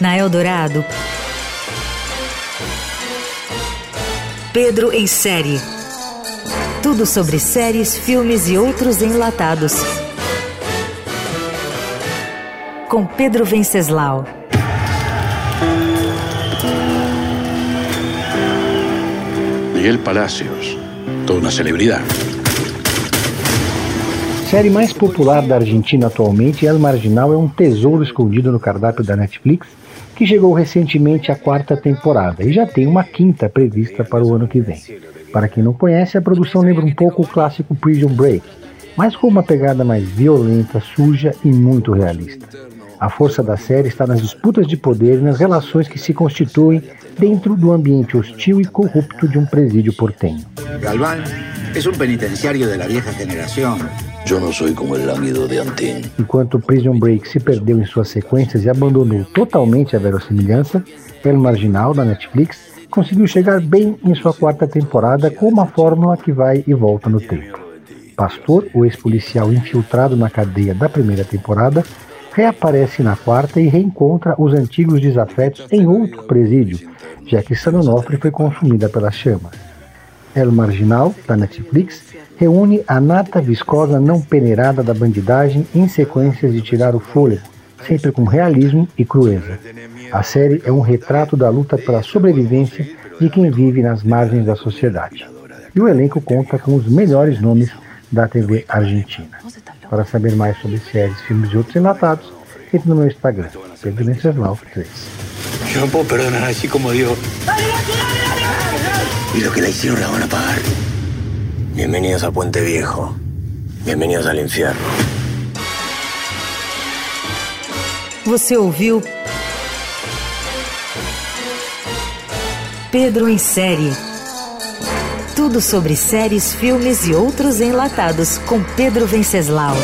Na Eldorado, Pedro em série. Tudo sobre séries, filmes e outros enlatados. Com Pedro Venceslau. Miguel Palacios, toda uma celebridade. Série mais popular da Argentina atualmente, El Marginal é um tesouro escondido no cardápio da Netflix que chegou recentemente à quarta temporada e já tem uma quinta prevista para o ano que vem. Para quem não conhece, a produção lembra um pouco o clássico Prison Break, mas com uma pegada mais violenta, suja e muito realista. A força da série está nas disputas de poder e nas relações que se constituem dentro do ambiente hostil e corrupto de um presídio portenho. Galván é um penitenciário da vieja geração. Eu não sou como o lánguido de Antin. Enquanto Prison Break se perdeu em suas sequências e abandonou totalmente a verossimilhança, El Marginal, da Netflix, conseguiu chegar bem em sua quarta temporada com uma fórmula que vai e volta no tempo. Pastor, o ex-policial infiltrado na cadeia da primeira temporada, reaparece na quarta e reencontra os antigos desafetos em outro presídio, já que San Onofre foi consumida pelas chamas. El Marginal, da Netflix, reúne a nata viscosa não peneirada da bandidagem em sequências de tirar o fôlego, sempre com realismo e crueza. A série é um retrato da luta pela sobrevivência de quem vive nas margens da sociedade. E o elenco conta com os melhores nomes da TV argentina. Para saber mais sobre séries, filmes e outros enlatados, entre no meu Instagram, Pedro Venceslau 3. Yo no puedo perdonar así como Dios. Y lo que le hicieron la van a pagar. Bienvenidos a Puente Viejo. Bienvenidos al infierno. Você ouviu Pedro em série. Tudo sobre séries, filmes e outros enlatados com Pedro Venceslau.